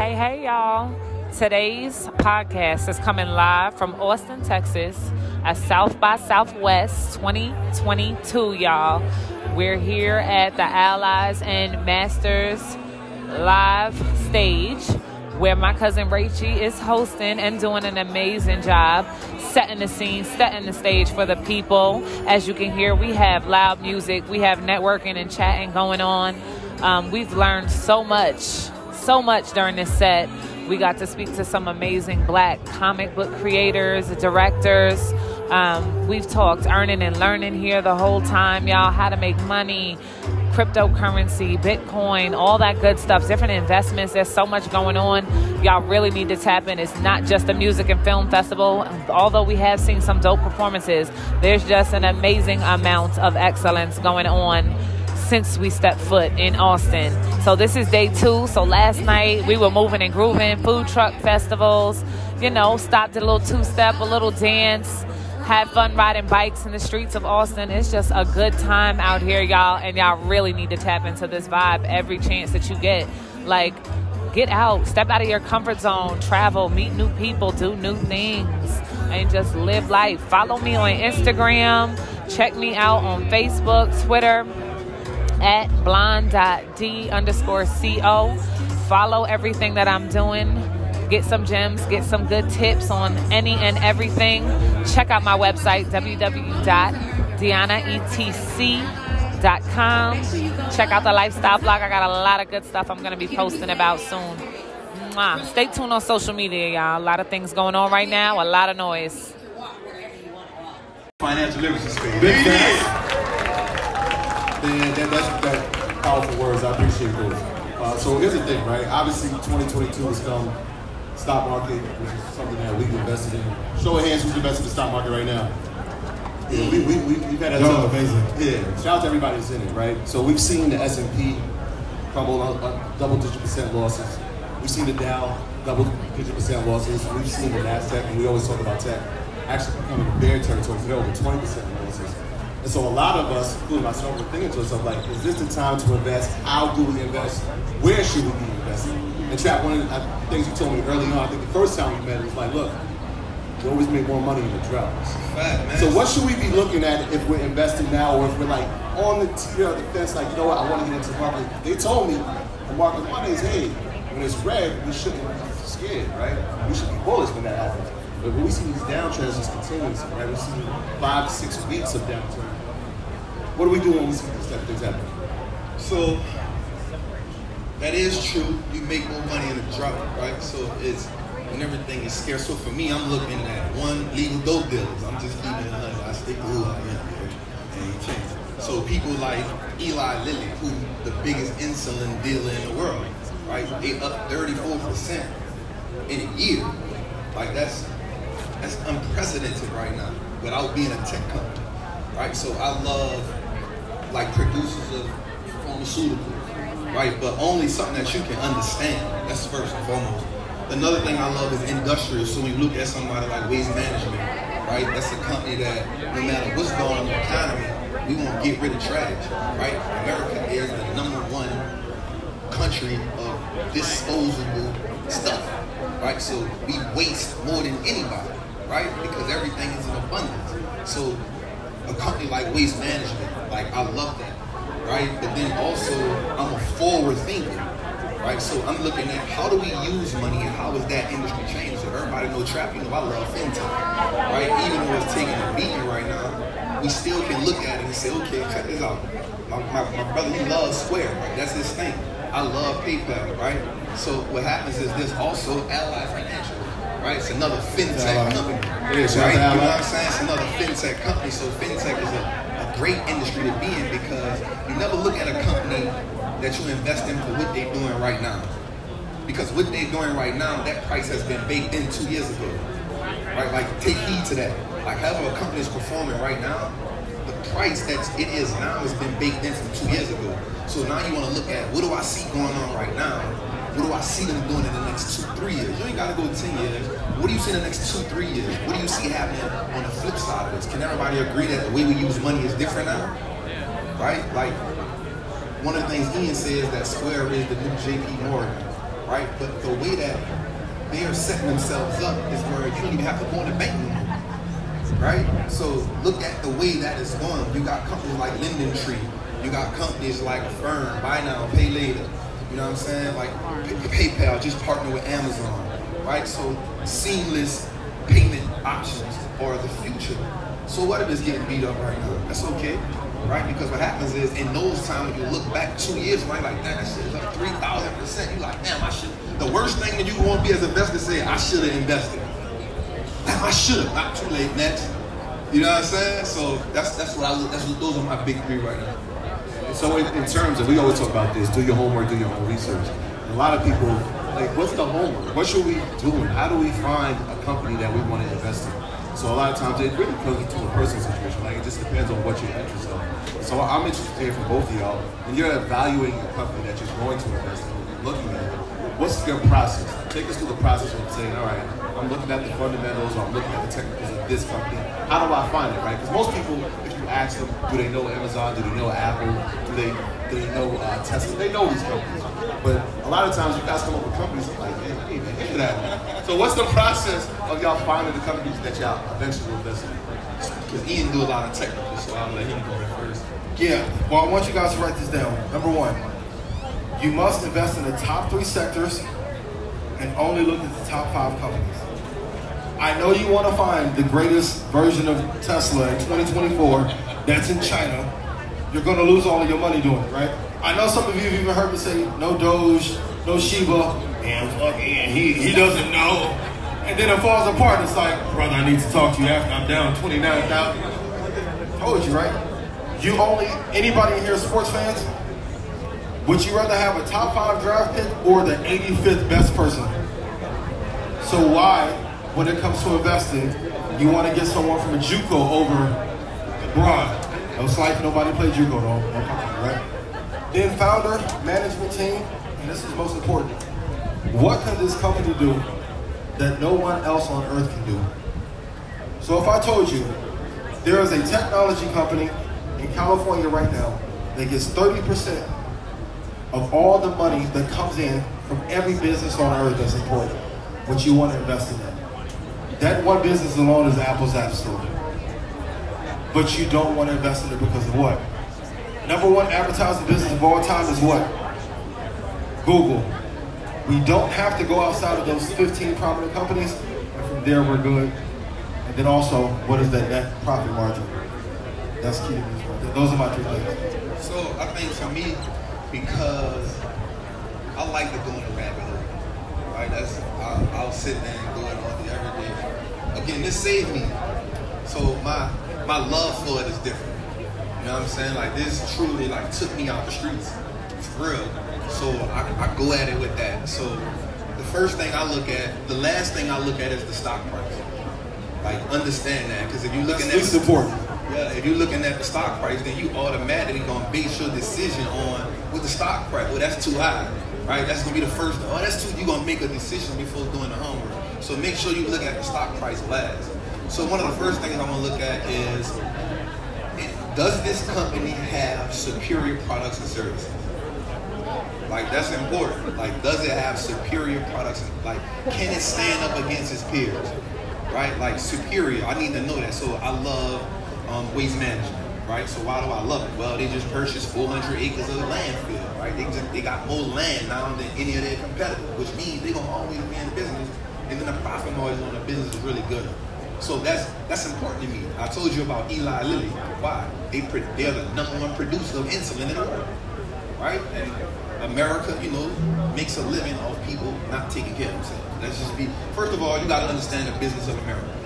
Hey, hey, y'all. Today's podcast is coming live from Austin, Texas at South by Southwest 2022, y'all. We're here at the Allies and Masters live stage where my cousin Rachie is hosting and doing an amazing job setting the scene, setting the stage for the people. As you can hear, we have loud music, we have networking and chatting going on. Um, we've learned so much, so much during this set. We got to speak to some amazing black comic book creators, directors. Um, we've talked earning and learning here the whole time, y'all, how to make money, cryptocurrency, Bitcoin, all that good stuff, different investments. There's so much going on. Y'all really need to tap in. It's not just a music and film festival. Although we have seen some dope performances, there's just an amazing amount of excellence going on since we stepped foot in Austin. So this is day two. So last night we were moving and grooving, food truck festivals, you know, stopped a little two step, a little dance, had fun riding bikes in the streets of Austin. It's just a good time out here, y'all, and y'all really need to tap into this vibe every chance that you get. Like, get out, step out of your comfort zone, travel, meet new people, do new things, and just live life. Follow me on Instagram, check me out on Facebook, Twitter at blonde.d underscore co. Follow everything that I'm doing. Get some gems, get some good tips on any and everything. Check out my website, www.dianaetc.com. Check out the lifestyle blog. I got a lot of good stuff I'm going to be posting about soon. Mwah. Stay tuned on social media, y'all. A lot of things going on right now, a lot of noise. Financial literacy space. Big Man, that, that's that powerful words. I appreciate those. Uh, so here's the thing, right? Obviously, 2022 has come. Stock market, which is something that we've invested in. Show of hands, who's invested in the stock market right now? Yeah, we, we, we, we've had a tough- amazing. Yeah, shout out to everybody that's in it, right? So we've seen the S&P crumble on uh, double-digit percent losses. We've seen the Dow double-digit percent losses. We've seen the Nasdaq, and we always talk about tech, actually becoming a bear territory. So they're over 20 percent losses. And so a lot of us, including myself, were thinking to ourselves, like, is this the time to invest? How do we invest? Where should we be investing? And Trap, one of the uh, things you told me early on, I think the first time we met, was like, look, you always make more money in the droughts. Fact. So what should we be looking at if we're investing now, or if we're like on the tier of the fence, like you know what, I want to get into the market. They told me the market money is hey, when it's red, we shouldn't be scared, right? We should be bullish when that happens. But when we see these downtrends just continuously, right? We see five six weeks of downturn. What do we do when we see these type of things happen? So that is true. You make more money in a drought, right? So it's when everything is scarce. So for me, I'm looking at one legal dope dealers. I'm just keeping it hundred. I stick to who I am. So people like Eli Lilly, who the biggest insulin dealer in the world, right? They up 34 percent in a year. Like that's that's unprecedented right now without being a tech company, right? So I love like producers of pharmaceuticals, right? But only something that you can understand. That's first and foremost. Another thing I love is industrial. So when you look at somebody like Waste Management, right? That's a company that no matter what's going on in the economy, we won't get rid of trash, right? America is the number one country of disposable stuff, right? So we waste more than anybody, right? Because everything is in abundance. So a company like Waste Management, like I love that, right? But then also I'm a forward thinker, right? So I'm looking at how do we use money and how is that industry changing? So everybody know trap, you know I love fintech, right? Even though it's taking a beating right now, we still can look at it and say, okay, check this out. My, my, my brother, he loves Square, right? That's his thing. I love PayPal, right? So what happens is this also Ally Financial, right? It's another fintech company, Yeah, right? You know what I'm saying? It's another fintech company. So fintech is a, a great industry to be in because you never look at a company that you invest in for what they're doing right now. Because what they're doing right now, that price has been baked in two years ago. Right? Like take heed to that. Like however a company is performing right now, the price that it is now has been baked in from two years ago. So now you want to look at what do I see going on right now? What do I see them doing in the next two, three years? You ain't gotta go 10 years. What do you see in the next two, three years? What do you see happening on the flip side of this? Can everybody agree that the way we use money is different now? Right? Like one of the things Ian says that Square is the new JP Morgan, right? But the way that they are setting themselves up is where you don't even have to go in the bank anymore, right? So look at the way that is going. You got companies like LendingTree. You got companies like Affirm, Buy Now, Pay Later. You know what I'm saying? Like PayPal just partner with Amazon, right? So seamless payment options are the future. So what if it's getting beat up right now? That's okay, right? Because what happens is in those times, you look back two years, right, like, man, that shit is up 3,000%. You like, damn, I should. The worst thing that you want to be as an investor say, I should have invested. Damn, I should have. Not too late, next. You know what I'm saying? So that's that's what I look. That's what, those are my big three right now. So in, in terms of, we always talk about this, do your homework, do your own research. A lot of people, like, what's the homework? What should we do? How do we find a company that we want to invest in? So a lot of times it really comes to a personal situation. Like it just depends on what your interests are. So I'm interested hear from both of y'all. When you're evaluating a company that you're going to invest in, looking at it, what's your process? Take us through the process of saying, all right, I'm looking at the fundamentals or I'm looking at the technicals of this company. How do I find it, right? Because most people, if you ask them, do they know Amazon? Do they know Apple? Do they do they know uh, Tesla? They know these companies. But a lot of times you guys come up with companies like, hey, I didn't even hear that. So what's the process of y'all finding the companies that y'all eventually invest in? Because Ian do a lot of technical, so I'll let him go first. Yeah, well, I want you guys to write this down. Number one, you must invest in the top three sectors and only look at the top five companies. I know you want to find the greatest version of Tesla in 2024 that's in China. You're going to lose all of your money doing it, right? I know some of you have even heard me say, no Doge, no Shiba, and fucking he, he doesn't know. And then it falls apart. It's like, brother, I need to talk to you after I'm down 29,000. Told you, right? You only, anybody in here sports fans? Would you rather have a top five draft pick or the 85th best person? So why, when it comes to investing, you want to get someone from a JUCO over LeBron? No slight, nobody played JUCO though, right? Then founder, management team, and this is most important. What can this company do that no one else on earth can do? So if I told you there is a technology company in California right now that gets 30% of all the money that comes in from every business on earth that's important, what you want to invest in that. That one business alone is Apple's App Store. But you don't want to invest in it because of what? Number one advertising business of all time is what? Google. We don't have to go outside of those 15 prominent companies, and from there we're good. And then also, what is that net profit margin? That's key. Those are my three things. So I think for me, because I like to go in the rabbit hole, right? That's I'll, I'll sit there and go in all the every day. Again, this saved me. So my my love for it is different. You know what I'm saying? Like this truly like took me out the streets, for real. So I, I go at it with that. So the first thing I look at, the last thing I look at is the stock price. Like understand that, because if you looking at important. yeah, if you're looking at the stock price, then you automatically gonna base your decision on with the stock price. Well, that's too high, right? That's gonna be the first. Oh, that's too. You're gonna make a decision before doing the homework. So make sure you look at the stock price last. So one of the first things I'm gonna look at is, does this company have superior products and services? Like that's important. Like, does it have superior products? Like, can it stand up against its peers? Right? Like superior. I need to know that. So I love um, waste management. Right? So why do I love it? Well, they just purchased 400 acres of landfill. Right? They just, they got more land now than any of their competitors, which means they're gonna always be in business, and then the profit margin on the business is really good. So that's that's important to me. I told you about Eli Lilly. Why? They they are the number one producer of insulin in the world, right? And America, you know, makes a living off people not taking care of themselves. Let's just be. First of all, you got to understand the business of America.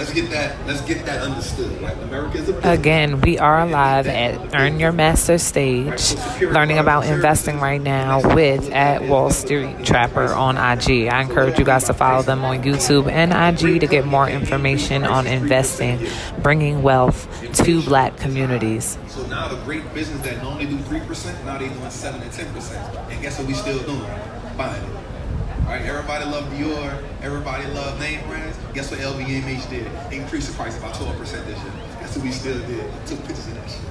Let's get that. Let's get that understood. Like America is a. Again, we are live at Earn Your Master stage, learning about investing right now with at Wall Street Trapper on IG. I encourage you guys to follow them on YouTube and IG to get more information on investing, bringing wealth to black communities. So now the great business that normally do three percent, now they doing seven and ten percent. And guess what we still doing? Buying it. Right? Everybody loved Dior. Everybody loved name brands. Guess what LVMH did? Increase the price about 12% this year. That's what we still did. Took pictures of that shit.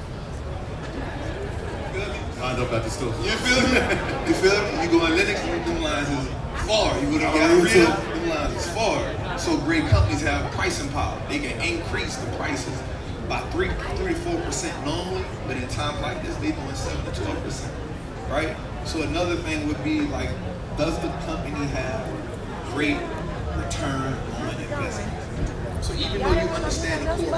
You feel me? I know about the store. You feel me? you feel me? You go on Lenox, them lines is far. You go to Galleria, them lines is far. So great companies have pricing power. They can increase the prices by 3 to 4% normally, but in times like this, they doing seven to twelve percent, right? So another thing would be like does the company have great return on investment? So even though you understand the core,